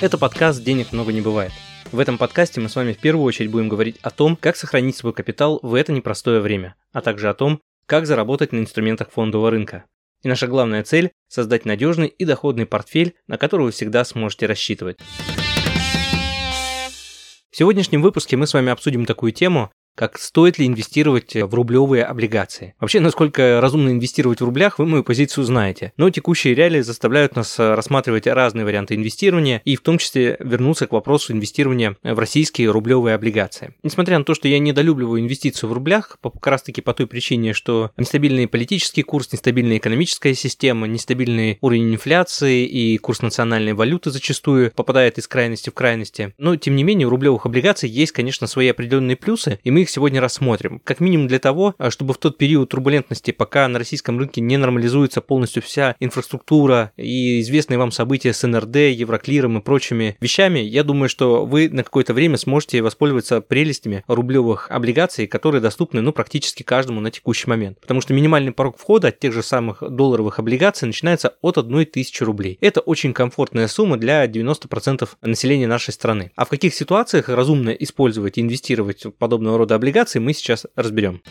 Это подкаст «Денег много не бывает». В этом подкасте мы с вами в первую очередь будем говорить о том, как сохранить свой капитал в это непростое время, а также о том, как заработать на инструментах фондового рынка. И наша главная цель – создать надежный и доходный портфель, на который вы всегда сможете рассчитывать. В сегодняшнем выпуске мы с вами обсудим такую тему, как стоит ли инвестировать в рублевые облигации. Вообще, насколько разумно инвестировать в рублях, вы мою позицию знаете. Но текущие реалии заставляют нас э, рассматривать разные варианты инвестирования и в том числе вернуться к вопросу инвестирования в российские рублевые облигации. Несмотря на то, что я недолюбливаю инвестицию в рублях, как раз таки по той причине, что нестабильный политический курс, нестабильная экономическая система, нестабильный уровень инфляции и курс национальной валюты зачастую попадает из крайности в крайности. Но, тем не менее, у рублевых облигаций есть, конечно, свои определенные плюсы, и мы их сегодня рассмотрим. Как минимум для того, а, чтобы в тот период турбулентности, пока на российском рынке не нормализуется полностью вся инфраструктура и известные вам события с НРД, Евроклиром и прочими вещами, я думаю, что вы на какое-то время сможете воспользоваться прелестями рублевых облигаций, которые доступны ну, практически каждому на текущий момент. Потому что минимальный порог входа от тех же самых долларовых облигаций начинается от 1000 рублей. Это очень комфортная сумма для 90% населения нашей страны. А в каких ситуациях разумно использовать и инвестировать подобного рода облигаций мы сейчас разберем.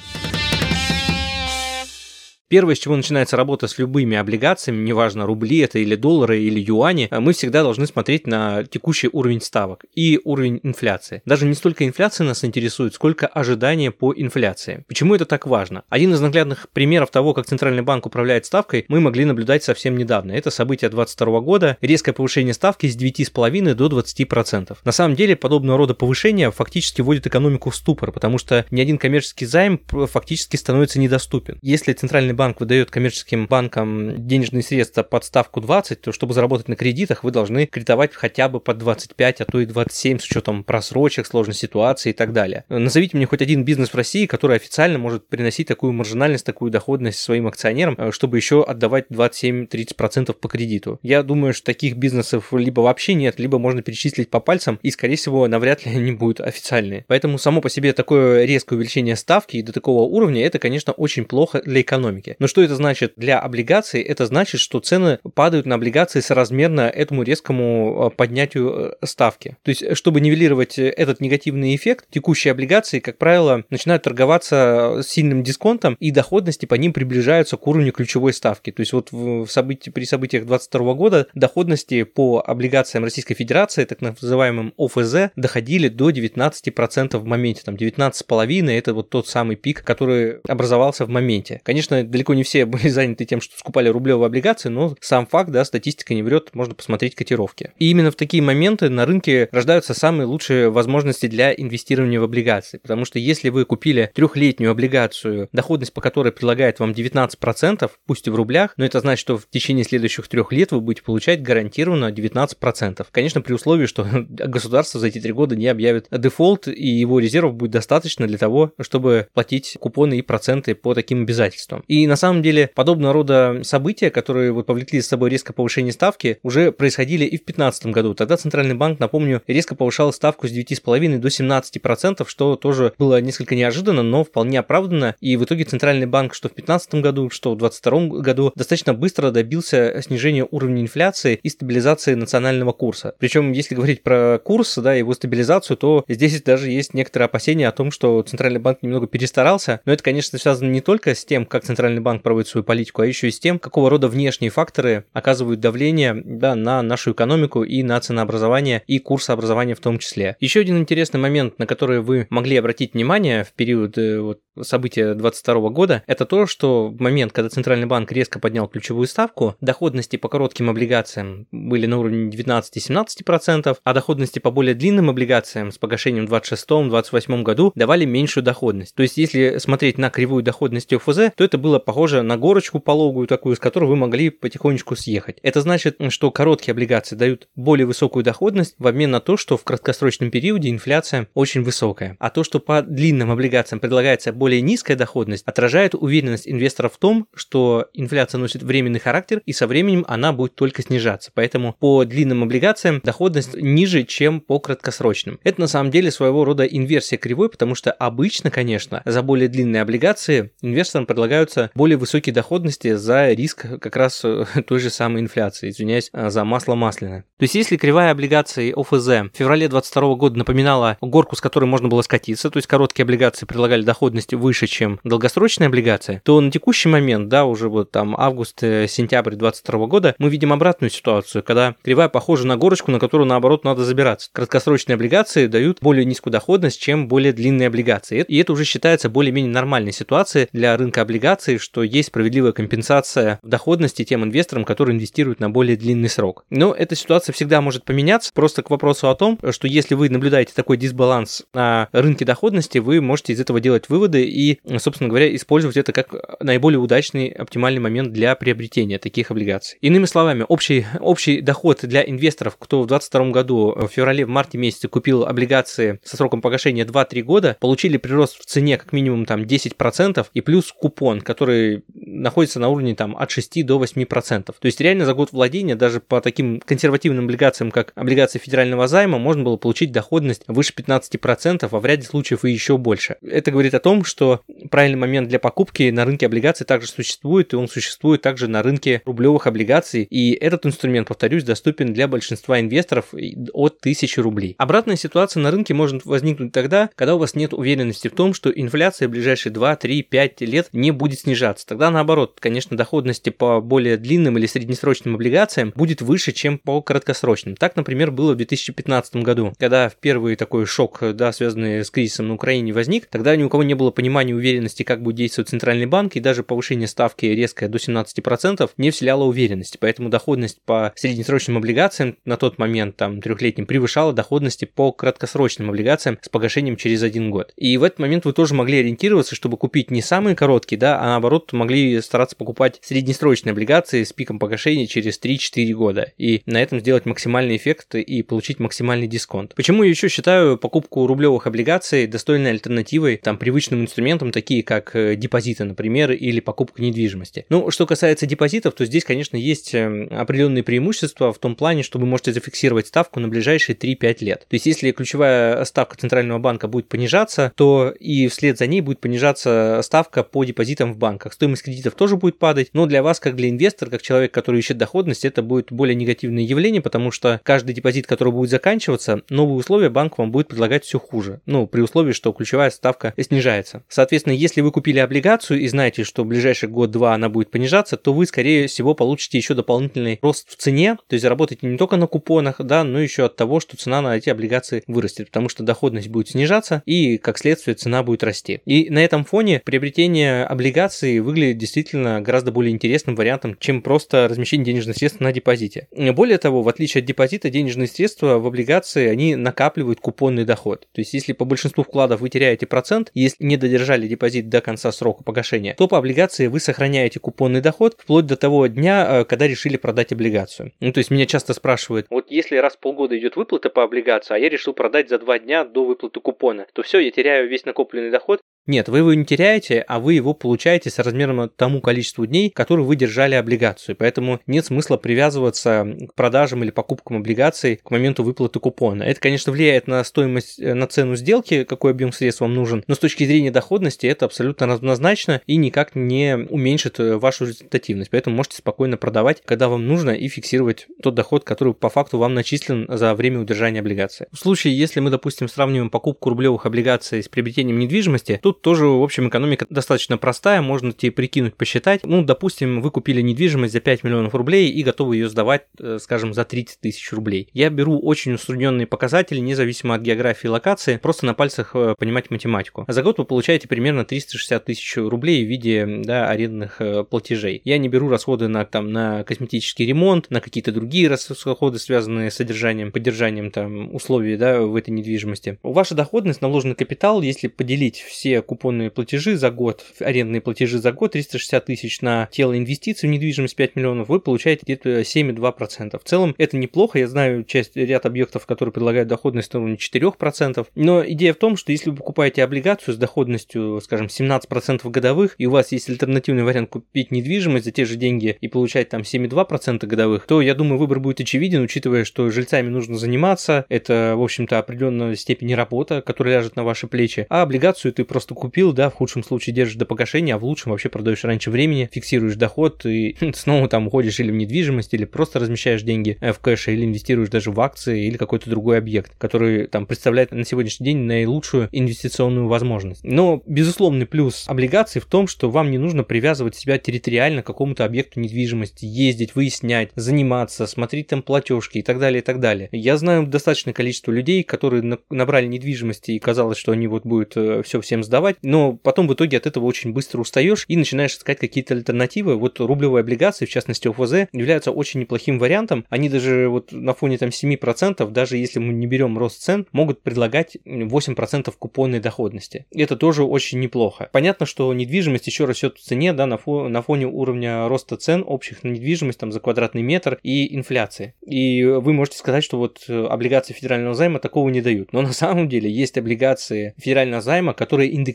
Первое, с чего начинается работа с любыми облигациями, неважно, рубли это или доллары или юани, мы всегда должны смотреть на текущий уровень ставок и уровень инфляции. Даже не столько инфляция нас интересует, сколько ожидания по инфляции. Почему это так важно? Один из наглядных примеров того, как Центральный банк управляет ставкой, мы могли наблюдать совсем недавно. Это событие 2022 года, резкое повышение ставки с 9,5 до 20%. На самом деле, подобного рода повышение фактически вводит экономику в ступор, потому что ни один коммерческий займ фактически становится недоступен. Если Центральный банк выдает коммерческим банкам денежные средства под ставку 20, то чтобы заработать на кредитах, вы должны кредитовать хотя бы под 25, а то и 27 с учетом просрочек, сложной ситуации и так далее. Назовите мне хоть один бизнес в России, который официально может приносить такую маржинальность, такую доходность своим акционерам, э, чтобы еще отдавать 27-30% по кредиту. Я думаю, что таких бизнесов либо вообще нет, либо можно перечислить по пальцам, и, скорее всего, навряд ли они будут официальные. Поэтому само по себе такое резкое увеличение ставки до такого уровня, это, конечно, очень плохо для экономики рынке. Но что это значит для облигаций? Это значит, что цены падают на облигации соразмерно этому резкому а, поднятию э, ставки. То есть, чтобы нивелировать этот негативный эффект, текущие облигации, как правило, начинают торговаться с сильным дисконтом, и доходности по ним приближаются к уровню ключевой ставки. То есть, вот в событии, при событиях 2022 года доходности по облигациям Российской Федерации, так называемым ОФЗ, доходили до 19% в моменте. Там 19,5% это вот тот самый пик, который образовался в моменте. Конечно, далеко не все были заняты тем, что скупали рублевые облигации, но сам факт, да, статистика не врет, можно посмотреть котировки. И именно в такие моменты на рынке рождаются самые лучшие возможности для инвестирования в облигации, потому что если вы купили трехлетнюю облигацию, доходность по которой предлагает вам 19%, пусть и в рублях, но это значит, что в течение следующих трех лет вы будете получать гарантированно 19%. Конечно, при условии, что государство за эти три года не объявит дефолт, и его резервов будет достаточно для того, чтобы платить купоны и проценты по таким обязательствам. И на самом деле подобного рода события, которые вот повлекли с собой резкое повышение ставки, уже происходили и в 2015 году. Тогда Центральный банк, напомню, резко повышал ставку с 9,5 до 17%, что тоже было несколько неожиданно, но вполне оправданно. И в итоге Центральный банк, что в 2015 году, что в 2022 году, достаточно быстро добился снижения уровня инфляции и стабилизации национального курса. Причем, если говорить про курс, да, его стабилизацию, то здесь даже есть некоторые опасения о том, что Центральный банк немного перестарался. Но это, конечно, связано не только с тем, как Центральный Центральный банк проводит свою политику, а еще и с тем, какого рода внешние факторы оказывают давление да, на нашу экономику и на ценообразование и курсообразование в том числе. Еще один интересный момент, на который вы могли обратить внимание в период э, вот, события 2022 года, это то, что в момент, когда Центральный банк резко поднял ключевую ставку, доходности по коротким облигациям были на уровне 19-17%, а доходности по более длинным облигациям с погашением в 26-28 году давали меньшую доходность. То есть, если смотреть на кривую доходности ОФЗ, то это было похоже на горочку пологую такую, с которой вы могли потихонечку съехать. Это значит, что короткие облигации дают более высокую доходность в обмен на то, что в краткосрочном периоде инфляция очень высокая. А то, что по длинным облигациям предлагается более более низкая доходность отражает уверенность инвесторов в том, что инфляция носит временный характер и со временем она будет только снижаться. Поэтому по длинным облигациям доходность ниже, чем по краткосрочным. Это на самом деле своего рода инверсия кривой, потому что обычно, конечно, за более длинные облигации инвесторам предлагаются более высокие доходности за риск как раз э, той же самой инфляции, извиняюсь, э, за масло масляное. То есть если кривая облигаций ОФЗ в феврале 2022 года напоминала горку, с которой можно было скатиться, то есть короткие облигации предлагали доходности выше, чем долгосрочные облигации, то на текущий момент, да, уже вот там август-сентябрь 2022 года, мы видим обратную ситуацию, когда кривая похожа на горочку, на которую наоборот надо забираться. Краткосрочные облигации дают более низкую доходность, чем более длинные облигации. И это уже считается более-менее нормальной ситуацией для рынка облигаций, что есть справедливая компенсация в доходности тем инвесторам, которые инвестируют на более длинный срок. Но эта ситуация всегда может поменяться. Просто к вопросу о том, что если вы наблюдаете такой дисбаланс на рынке доходности, вы можете из этого делать выводы и, собственно говоря, использовать это как наиболее удачный, оптимальный момент для приобретения таких облигаций. Иными словами, общий, общий доход для инвесторов, кто в 2022 году в феврале, в марте месяце купил облигации со сроком погашения 2-3 года, получили прирост в цене как минимум там 10% и плюс купон, который находится на уровне там от 6 до 8%. То есть реально за год владения даже по таким консервативным облигациям, как облигации федерального займа, можно было получить доходность выше 15%, а в ряде случаев и еще больше. Это говорит о том, что правильный момент для покупки на рынке облигаций также существует, и он существует также на рынке рублевых облигаций. И этот инструмент, повторюсь, доступен для большинства инвесторов от 1000 рублей. Обратная ситуация на рынке может возникнуть тогда, когда у вас нет уверенности в том, что инфляция в ближайшие 2, 3, 5 лет не будет снижаться. Тогда наоборот, конечно, доходности по более длинным или среднесрочным облигациям будет выше, чем по краткосрочным. Так, например, было в 2015 году, когда в первый такой шок, да, связанный с кризисом на Украине возник, тогда ни у кого не было понимания уверенности, как будет действовать центральный банк, и даже повышение ставки резкое до 17% не вселяло уверенности. Поэтому доходность по среднесрочным облигациям на тот момент, там, трехлетним, превышала доходности по краткосрочным облигациям с погашением через один год. И в этот момент вы тоже могли ориентироваться, чтобы купить не самые короткие, да, а наоборот могли стараться покупать среднесрочные облигации с пиком погашения через 3-4 года. И на этом сделать максимальный эффект и получить максимальный дисконт. Почему я еще считаю покупку рублевых облигаций достойной альтернативой там привычным инструментам, такие как э, депозиты, например, или покупка недвижимости. Ну, что касается депозитов, то здесь, конечно, есть эм, определенные преимущества в том плане, что вы можете зафиксировать ставку на ближайшие 3-5 лет. То есть, если ключевая ставка Центрального банка будет понижаться, то и вслед за ней будет понижаться ставка по депозитам в банках. Стоимость кредитов тоже будет падать, но для вас, как для инвестора, как человек, который ищет доходность, это будет более негативное явление, потому что каждый депозит, который будет заканчиваться, новые условия банк вам будет предлагать все хуже. Ну, при условии, что ключевая ставка снижается. Соответственно, если вы купили облигацию и знаете, что в ближайший год-два она будет понижаться, то вы, скорее всего, получите еще дополнительный рост в цене, то есть заработаете не только на купонах, да, но еще от того, что цена на эти облигации вырастет, потому что доходность будет снижаться и, как следствие, цена будет расти. И на этом фоне приобретение облигаций выглядит действительно гораздо более интересным вариантом, чем просто размещение денежных средств на депозите. Более того, в отличие от депозита, денежные средства в облигации, они накапливают купонный доход. То есть, если по большинству вкладов вы теряете процент, если не додержали депозит до конца срока погашения, то по облигации вы сохраняете купонный доход вплоть до того дня, э, когда решили продать облигацию. Ну, то есть, меня часто спрашивают, вот если раз в полгода идет выплата по облигации, а я решил продать за два дня до выплаты купона, то все, я теряю весь накопленный доход, нет, вы его не теряете, а вы его получаете с размером тому количеству дней, которые вы держали облигацию. Поэтому нет смысла привязываться к продажам или покупкам облигаций к моменту выплаты купона. Это, конечно, влияет на стоимость, э, на цену сделки, какой объем средств вам нужен, но с точки зрения доходности это абсолютно равнозначно и никак не уменьшит э, вашу результативность. Поэтому можете спокойно продавать, когда вам нужно, и фиксировать тот доход, который по факту вам начислен за время удержания облигации. В случае, если мы, допустим, сравниваем покупку рублевых облигаций с приобретением недвижимости, тут тоже, в общем, экономика достаточно простая, можно тебе прикинуть, посчитать. Ну, допустим, вы купили недвижимость за 5 миллионов рублей и готовы ее сдавать, э, скажем, за 30 тысяч рублей. Я беру очень усредненные показатели, независимо от географии и локации, просто на пальцах э, понимать математику. За год вы получаете примерно 360 тысяч рублей в виде да, арендных э, платежей. Я не беру расходы на, там, на косметический ремонт, на какие-то другие расходы, связанные с содержанием, поддержанием там, условий да, в этой недвижимости. Ваша доходность, наложенный капитал, если поделить все все купонные платежи за год, арендные платежи за год, 360 тысяч на тело инвестиций в недвижимость 5 миллионов, вы получаете где-то 7,2%. В целом это неплохо, я знаю часть, ряд объектов, которые предлагают доходность на уровне 4%, но идея в том, что если вы покупаете облигацию с доходностью, скажем, 17% годовых, и у вас есть альтернативный вариант купить недвижимость за те же деньги и получать там 7,2% годовых, то, я думаю, выбор будет очевиден, учитывая, что жильцами нужно заниматься, это, в общем-то, определенная степени работа, которая ляжет на ваши плечи, а облигацию ты просто купил, да, в худшем случае держишь до погашения, а в лучшем вообще продаешь раньше времени, фиксируешь доход и снова там уходишь или в недвижимость, или просто размещаешь деньги э, в кэше, или инвестируешь даже в акции или какой-то другой объект, который там представляет на сегодняшний день наилучшую инвестиционную возможность. Но безусловный плюс облигаций в том, что вам не нужно привязывать себя территориально к какому-то объекту недвижимости, ездить, выяснять, заниматься, смотреть там платежки и так далее, и так далее. Я знаю достаточное количество людей, которые набрали недвижимости и казалось, что они вот будут э, все всем сдавать, но потом в итоге от этого очень быстро устаешь и начинаешь искать какие-то альтернативы. Вот рублевые облигации, в частности ОФЗ, являются очень неплохим вариантом. Они даже вот на фоне там 7%, даже если мы не берем рост цен, могут предлагать 8% купонной доходности. Это тоже очень неплохо. Понятно, что недвижимость еще растет в цене, да, на, фо- на фоне уровня роста цен общих на недвижимость там за квадратный метр и инфляции. И вы можете сказать, что вот э, облигации федерального займа такого не дают. Но на самом деле есть облигации федерального займа, которые индексируются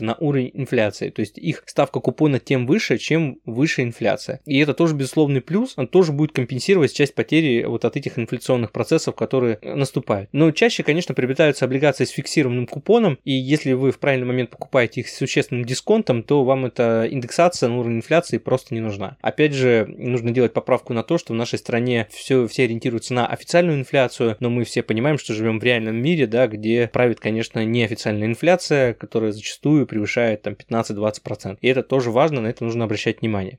на уровень инфляции. То есть их ставка купона тем выше, чем выше инфляция. И это тоже безусловный плюс, он тоже будет компенсировать часть потери вот от этих инфляционных процессов, которые наступают. Но чаще, конечно, приобретаются облигации с фиксированным купоном, и если вы в правильный момент покупаете их с существенным дисконтом, то вам эта индексация на уровень инфляции просто не нужна. Опять же, нужно делать поправку на то, что в нашей стране все, все ориентируются на официальную инфляцию, но мы все понимаем, что живем в реальном мире, да, где правит, конечно, неофициальная инфляция, которая зачастую превышает там 15-20%. И это тоже важно, на это нужно обращать внимание.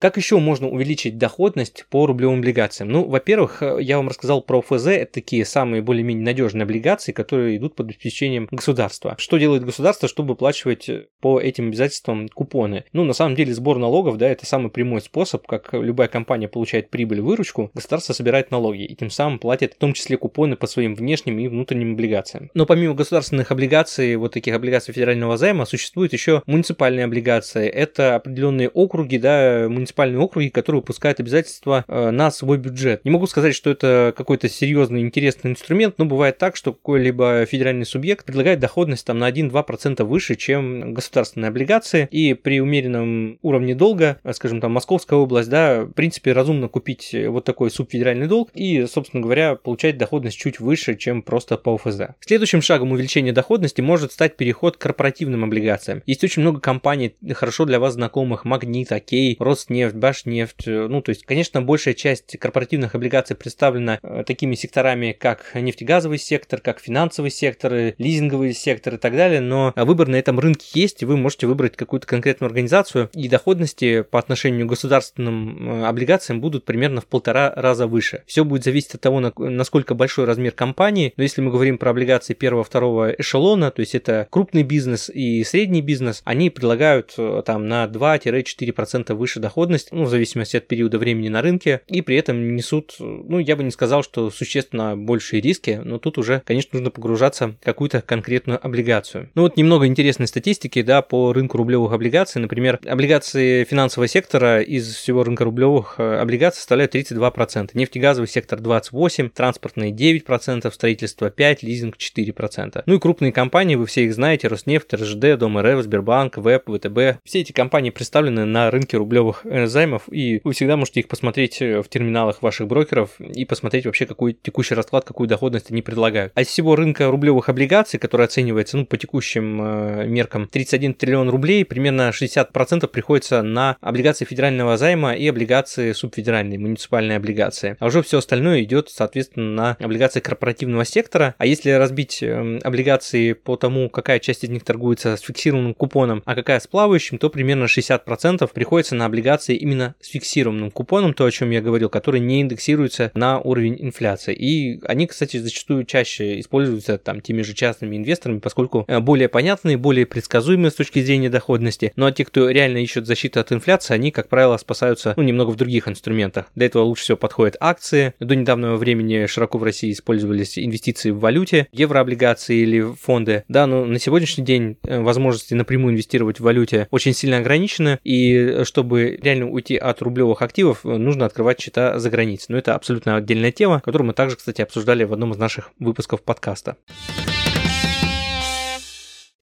Как еще можно увеличить доходность по рублевым облигациям? Ну, во-первых, э, я вам рассказал про ФЗ, это такие самые более-менее надежные облигации, которые идут под обеспечением государства. Что делает государство, чтобы выплачивать э, по этим обязательствам купоны? Ну, на самом деле, сбор налогов, да, это самый прямой способ, как любая компания получает прибыль, выручку, государство собирает налоги и тем самым платит в том числе купоны по своим внешним и внутренним облигациям. Но помимо государственных облигаций, вот таких облигаций федерального займа, существуют еще муниципальные облигации. Это определенные округи, да, муниципальные муниципальные округи, которые выпускают обязательства э, на свой бюджет. Не могу сказать, что это какой-то серьезный интересный инструмент, но бывает так, что какой-либо федеральный субъект предлагает доходность там на 1-2% выше, чем государственные облигации, и при умеренном уровне долга, э, скажем там Московская область, да, в принципе разумно купить вот такой субфедеральный долг и, собственно говоря, получать доходность чуть выше, чем просто по ОФЗ. Следующим шагом увеличения доходности может стать переход к корпоративным облигациям. Есть очень много компаний, хорошо для вас знакомых, Магнит, Окей, Роснефть, нефть, Башнефть. Э, ну, то есть, конечно, большая часть корпоративных облигаций представлена э, такими секторами, как нефтегазовый сектор, как финансовый сектор, лизинговый сектор и так далее, но выбор на этом рынке есть, и вы можете выбрать какую-то конкретную организацию, и доходности по отношению к государственным э, облигациям будут примерно в полтора раза выше. Все будет зависеть от того, насколько большой размер компании, но если мы говорим про облигации первого-второго эшелона, то есть это крупный бизнес и средний бизнес, они предлагают там на 2-4% выше доходности доходность, ну, в зависимости от периода времени на рынке, и при этом несут, ну, я бы не сказал, что существенно большие риски, но тут уже, конечно, нужно погружаться в какую-то конкретную облигацию. Ну, вот немного интересной статистики, да, по рынку рублевых облигаций. Например, облигации финансового сектора из всего рынка рублевых э, облигаций составляют 32%, нефтегазовый сектор 28%, транспортные 9%, строительство 5%, лизинг 4%. Ну и крупные компании, вы все их знаете, Роснефть, РЖД, Дом РФ, Сбербанк, ВЭП, ВТБ. Все эти компании представлены на рынке рублевых займов, и вы всегда можете их посмотреть э, в терминалах ваших брокеров и посмотреть вообще, какой текущий расклад, какую доходность они предлагают. А из всего рынка рублевых облигаций, который оценивается ну, по текущим э, меркам 31 триллион рублей, примерно 60% приходится на облигации федерального займа и облигации субфедеральные, муниципальные облигации. А уже все остальное идет, соответственно, на облигации корпоративного сектора. А если разбить э, облигации по тому, какая часть из них торгуется с фиксированным купоном, а какая с плавающим, то примерно 60% приходится на облигации облигации именно с фиксированным купоном, то, о чем я говорил, который не индексируется на уровень инфляции. И они, кстати, зачастую чаще используются там теми же частными инвесторами, поскольку э, более понятные, более предсказуемые с точки зрения доходности. Ну а те, кто реально ищут защиту от инфляции, они, как правило, спасаются ну, немного в других инструментах. Для этого лучше всего подходят акции. До недавнего времени широко в России использовались инвестиции в валюте, еврооблигации или фонды. Да, но на сегодняшний день э, возможности напрямую инвестировать в валюте очень сильно ограничены, и э, чтобы реально уйти от рублевых активов, нужно открывать счета за границей. Но это абсолютно отдельная тема, которую мы также, кстати, обсуждали в одном из наших выпусков подкаста.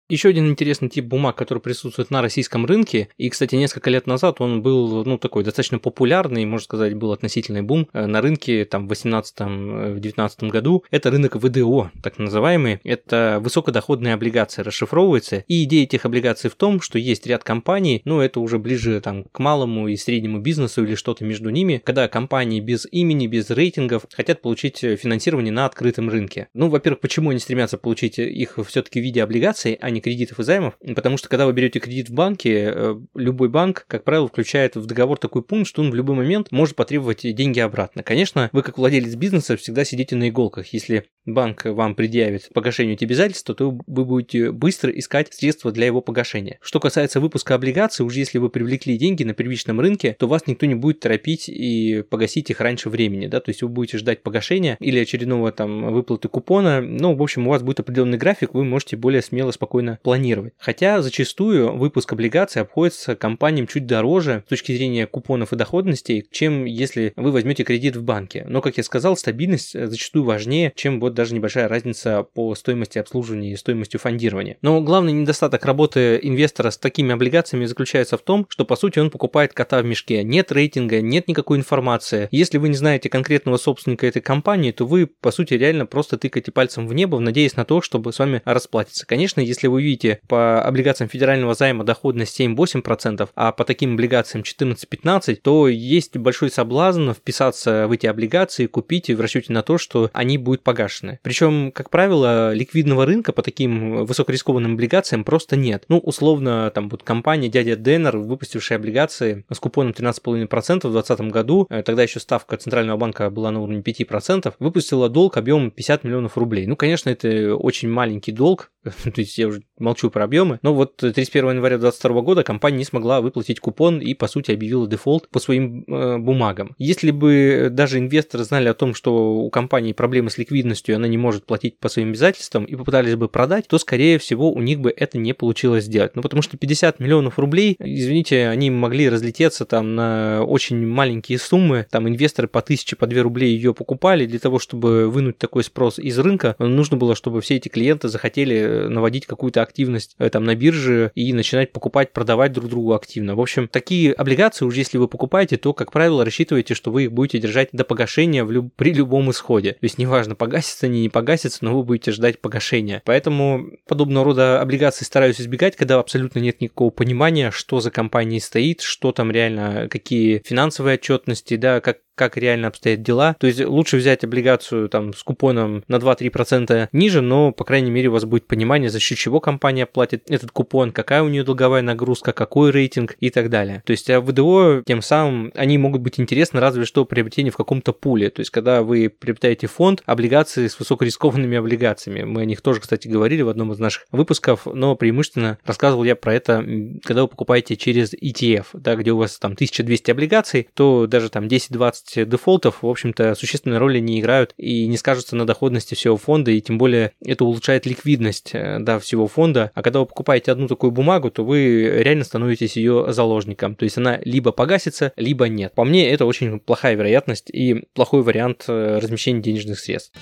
Еще один интересный тип бумаг, который присутствует на российском рынке, и, кстати, несколько лет назад он был, ну, такой достаточно популярный, можно сказать, был относительный бум э, на рынке там в 18-19 э, году. Это рынок ВДО, так называемый. Это высокодоходные облигации расшифровывается. И идея этих облигаций в том, что есть ряд компаний, ну, это уже ближе там к малому и среднему бизнесу или что-то между ними, когда компании без имени, без рейтингов хотят получить финансирование на открытом рынке. Ну, во-первых, почему они стремятся получить их все-таки в виде облигаций, а не кредитов и займов, потому что когда вы берете кредит в банке, э, любой банк, как правило, включает в договор такой пункт, что он в любой момент может потребовать деньги обратно. Конечно, вы как владелец бизнеса всегда сидите на иголках. Если банк вам предъявит погашению эти обязательства, то вы будете быстро искать средства для его погашения. Что касается выпуска облигаций, уже если вы привлекли деньги на первичном рынке, то вас никто не будет торопить и погасить их раньше времени, да, то есть вы будете ждать погашения или очередного там выплаты купона, ну, в общем, у вас будет определенный график, вы можете более смело, спокойно спокойно планировать. Хотя зачастую выпуск облигаций обходится компаниям чуть дороже с точки зрения купонов и доходностей, чем если вы возьмете кредит в банке. Но, как я сказал, стабильность э, зачастую важнее, чем вот даже небольшая разница по стоимости обслуживания и стоимостью фондирования. Но главный недостаток работы инвестора с такими облигациями заключается в том, что по сути он покупает кота в мешке. Нет рейтинга, нет никакой информации. Если вы не знаете конкретного собственника этой компании, то вы по сути реально просто тыкаете пальцем в небо, надеясь на то, чтобы с вами расплатиться. Конечно, если вы вы видите по облигациям федерального займа доходность 7-8%, а по таким облигациям 14-15%, то есть большой соблазн вписаться в эти облигации, купить и в расчете на то, что они будут погашены. Причем, как правило, ликвидного рынка по таким высокорискованным облигациям просто нет. Ну, условно, там вот компания дядя Деннер, выпустившая облигации с купоном 13,5% в 2020 году, э, тогда еще ставка Центрального банка была на уровне 5%, выпустила долг объемом 50 миллионов рублей. Ну, конечно, это очень маленький долг, то есть я уже молчу про объемы, но вот 31 января 2022 года компания не смогла выплатить купон и, по сути, объявила дефолт по своим э, бумагам. Если бы даже инвесторы знали о том, что у компании проблемы с ликвидностью, и она не может платить по своим обязательствам, и попытались бы продать, то, скорее всего, у них бы это не получилось сделать. Ну, потому что 50 миллионов рублей, извините, они могли разлететься там на очень маленькие суммы, там инвесторы по 1000, по 2 рублей ее покупали, для того, чтобы вынуть такой спрос из рынка, нужно было, чтобы все эти клиенты захотели наводить какую-то активность э, там на бирже и начинать покупать, продавать друг другу активно. В общем, такие облигации уже если вы покупаете, то, как правило, рассчитывайте, что вы их будете держать до погашения в люб... при любом исходе. То есть неважно, погасится они, не погасится, но вы будете ждать погашения. Поэтому подобного рода облигации стараюсь избегать, когда абсолютно нет никакого понимания, что за компанией стоит, что там реально, какие финансовые отчетности, да, как как реально обстоят дела. То есть лучше взять облигацию там с купоном на 2-3% ниже, но, по крайней мере, у вас будет понимание, за счет чего компания платит этот купон, какая у нее долговая нагрузка, какой рейтинг и так далее. То есть а ВДО тем самым они могут быть интересны разве что приобретение в каком-то пуле. То есть когда вы приобретаете фонд, облигации с высокорискованными облигациями. Мы о них тоже, кстати, говорили в одном из наших выпусков, но преимущественно рассказывал я про это, когда вы покупаете через ETF, да, где у вас там 1200 облигаций, то даже там 10-20 дефолтов, в общем-то, существенной роли не играют и не скажутся на доходности всего фонда, и тем более это улучшает ликвидность да, всего фонда. А когда вы покупаете одну такую бумагу, то вы реально становитесь ее заложником. То есть она либо погасится, либо нет. По мне, это очень плохая вероятность и плохой вариант э, размещения денежных средств.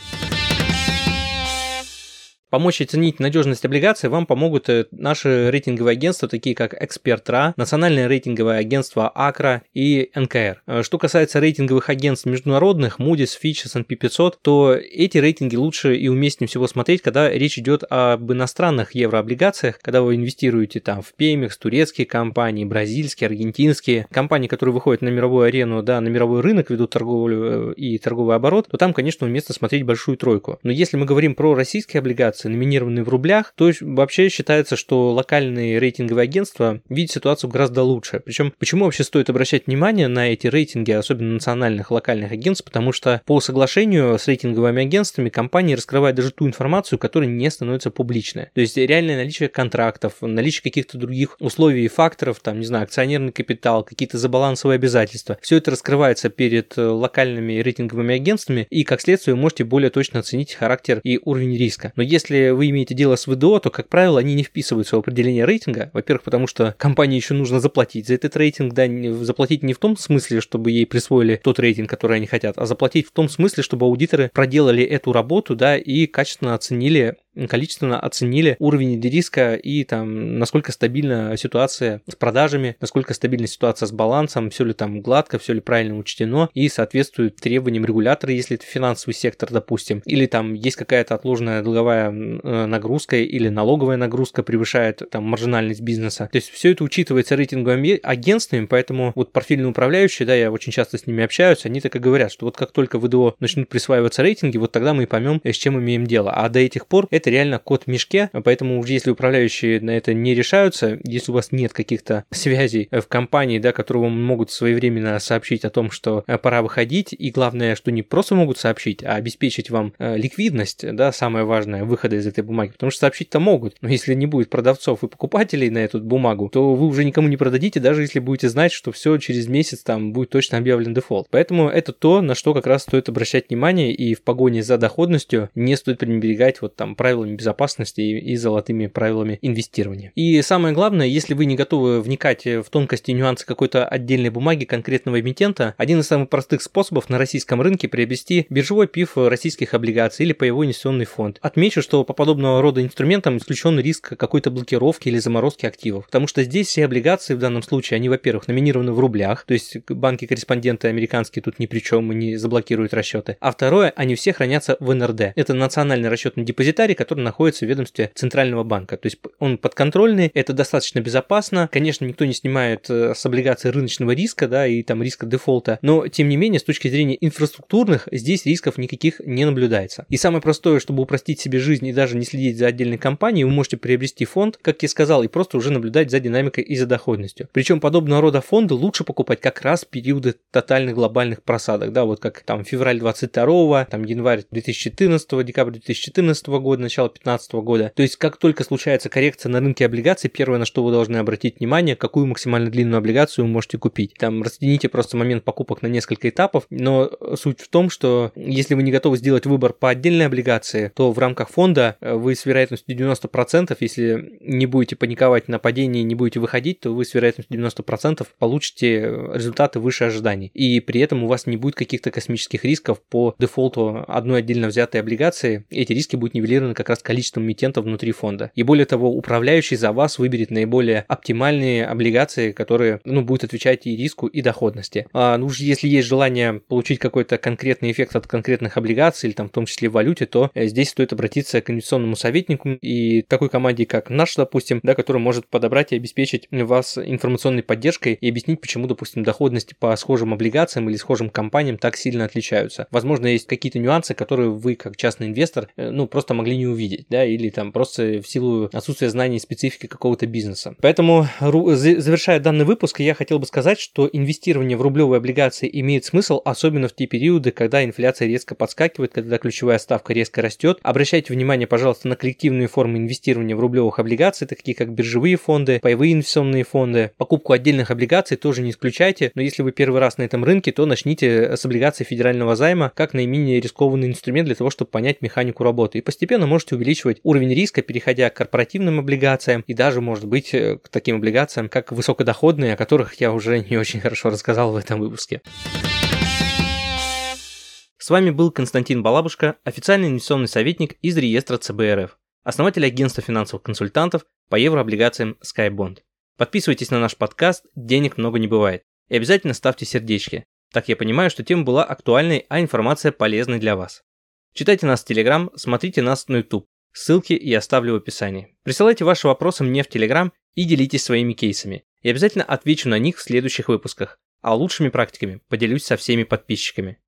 Помочь оценить надежность облигаций вам помогут э, наши рейтинговые агентства, такие как Экспертра, Национальное рейтинговое агентство Акра и НКР. Э, что касается рейтинговых агентств международных, Moody's, Fitch, S&P 500, то эти рейтинги лучше и уместнее всего смотреть, когда речь идет об иностранных еврооблигациях, когда вы инвестируете там в Pemex, турецкие компании, бразильские, аргентинские, компании, которые выходят на мировую арену, да, на мировой рынок, ведут торговлю э, и торговый оборот, то там, конечно, уместно смотреть большую тройку. Но если мы говорим про российские облигации, облигации номинированы в рублях, то вообще считается, что локальные рейтинговые агентства видят ситуацию гораздо лучше. Причем, почему вообще стоит обращать внимание на эти рейтинги, особенно национальных локальных агентств, потому что по соглашению с рейтинговыми агентствами компании раскрывают даже ту информацию, которая не становится публичной. То есть реальное наличие контрактов, наличие каких-то других условий и факторов, там, не знаю, акционерный капитал, какие-то забалансовые обязательства. Все это раскрывается перед локальными рейтинговыми агентствами, и как следствие вы можете более точно оценить характер и уровень риска. Но если вы имеете дело с ВДО, то, как правило, они не вписываются в определение рейтинга. Во-первых, потому что компании еще нужно заплатить за этот рейтинг, да, заплатить не в том смысле, чтобы ей присвоили тот рейтинг, который они хотят, а заплатить в том смысле, чтобы аудиторы проделали эту работу, да, и качественно оценили количественно оценили уровень риска и там насколько стабильна ситуация с продажами, насколько стабильна ситуация с балансом, все ли там гладко, все ли правильно учтено и соответствует требованиям регулятора, если это финансовый сектор, допустим, или там есть какая-то отложенная долговая э, нагрузка или налоговая нагрузка превышает там маржинальность бизнеса. То есть все это учитывается рейтинговыми агентствами, поэтому вот портфельные управляющие, да, я очень часто с ними общаюсь, они так и говорят, что вот как только ВДО начнут присваиваться рейтинги, вот тогда мы и поймем, с чем имеем дело. А до этих пор это это реально код в мешке, поэтому уже если управляющие на это не решаются, если у вас нет каких-то связей в компании, да, которые вам могут своевременно сообщить о том, что э, пора выходить, и главное, что не просто могут сообщить, а обеспечить вам э, ликвидность, да, самое важное, выхода из этой бумаги, потому что сообщить-то могут, но если не будет продавцов и покупателей на эту бумагу, то вы уже никому не продадите, даже если будете знать, что все через месяц там будет точно объявлен дефолт. Поэтому это то, на что как раз стоит обращать внимание, и в погоне за доходностью не стоит пренебрегать вот там правила правилами безопасности и золотыми правилами инвестирования. И самое главное, если вы не готовы вникать в тонкости и нюансы какой-то отдельной бумаги конкретного эмитента, один из самых простых способов на российском рынке приобрести биржевой пиф российских облигаций или паевой инвестиционный фонд. Отмечу, что по подобного рода инструментам исключен риск какой-то блокировки или заморозки активов, потому что здесь все облигации в данном случае, они, во-первых, номинированы в рублях, то есть банки-корреспонденты американские тут ни при чем и не заблокируют расчеты, а второе, они все хранятся в НРД. Это национальный расчетный депозитарий, который находится в ведомстве Центрального банка. То есть он подконтрольный, это достаточно безопасно. Конечно, никто не снимает э, с облигаций рыночного риска, да, и там риска дефолта, но тем не менее, с точки зрения инфраструктурных, здесь рисков никаких не наблюдается. И самое простое, чтобы упростить себе жизнь и даже не следить за отдельной компанией, вы можете приобрести фонд, как я сказал, и просто уже наблюдать за динамикой и за доходностью. Причем подобного рода фонды лучше покупать как раз в периоды тотальных глобальных просадок, да, вот как там февраль 22 там январь 2014 декабрь 2014 года, начало 2015 года. То есть, как только случается коррекция на рынке облигаций, первое, на что вы должны обратить внимание, какую максимально длинную облигацию вы можете купить. Там растяните просто момент покупок на несколько этапов, но суть в том, что если вы не готовы сделать выбор по отдельной облигации, то в рамках фонда э, вы с вероятностью 90%, если не будете паниковать на падении, не будете выходить, то вы с вероятностью 90% получите результаты выше ожиданий. И при этом у вас не будет каких-то космических рисков по дефолту одной отдельно взятой облигации. Эти риски будут нивелированы как раз количеством эмитентов внутри фонда. И более того, управляющий за вас выберет наиболее оптимальные облигации, которые ну, будут отвечать и риску, и доходности. А, ну, если есть желание получить какой-то конкретный эффект от конкретных облигаций, или там в том числе в валюте, то э, здесь стоит обратиться к инвестиционному советнику и такой команде, как наш, допустим, да, который может подобрать и обеспечить вас информационной поддержкой и объяснить, почему, допустим, доходности по схожим облигациям или схожим компаниям так сильно отличаются. Возможно, есть какие-то нюансы, которые вы, как частный инвестор, э, ну, просто могли не увидеть увидеть, да, или там просто в силу отсутствия знаний специфики какого-то бизнеса. Поэтому, завершая данный выпуск, я хотел бы сказать, что инвестирование в рублевые облигации имеет смысл, особенно в те периоды, когда инфляция резко подскакивает, когда ключевая ставка резко растет. Обращайте внимание, пожалуйста, на коллективные формы инвестирования в рублевых облигаций, такие как биржевые фонды, паевые инвестиционные фонды. Покупку отдельных облигаций тоже не исключайте, но если вы первый раз на этом рынке, то начните с облигаций федерального займа как наименее рискованный инструмент для того, чтобы понять механику работы. И постепенно можете увеличивать уровень риска, переходя к корпоративным облигациям и даже, может быть, э, к таким облигациям, как высокодоходные, о которых я уже не очень хорошо рассказал в этом выпуске. С вами был Константин Балабушка, официальный инвестиционный советник из реестра ЦБРФ, основатель агентства финансовых консультантов по еврооблигациям SkyBond. Подписывайтесь на наш подкаст «Денег много не бывает» и обязательно ставьте сердечки. Так я понимаю, что тема была актуальной, а информация полезной для вас. Читайте нас в Телеграм, смотрите нас на YouTube. Ссылки я оставлю в описании. Присылайте ваши вопросы мне в Телеграм и делитесь своими кейсами. Я обязательно отвечу на них в следующих выпусках, а лучшими практиками поделюсь со всеми подписчиками.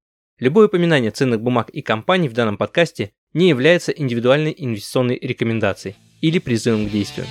Любое упоминание ценных бумаг и компаний в данном подкасте не является индивидуальной инвестиционной рекомендацией или призывом к действию.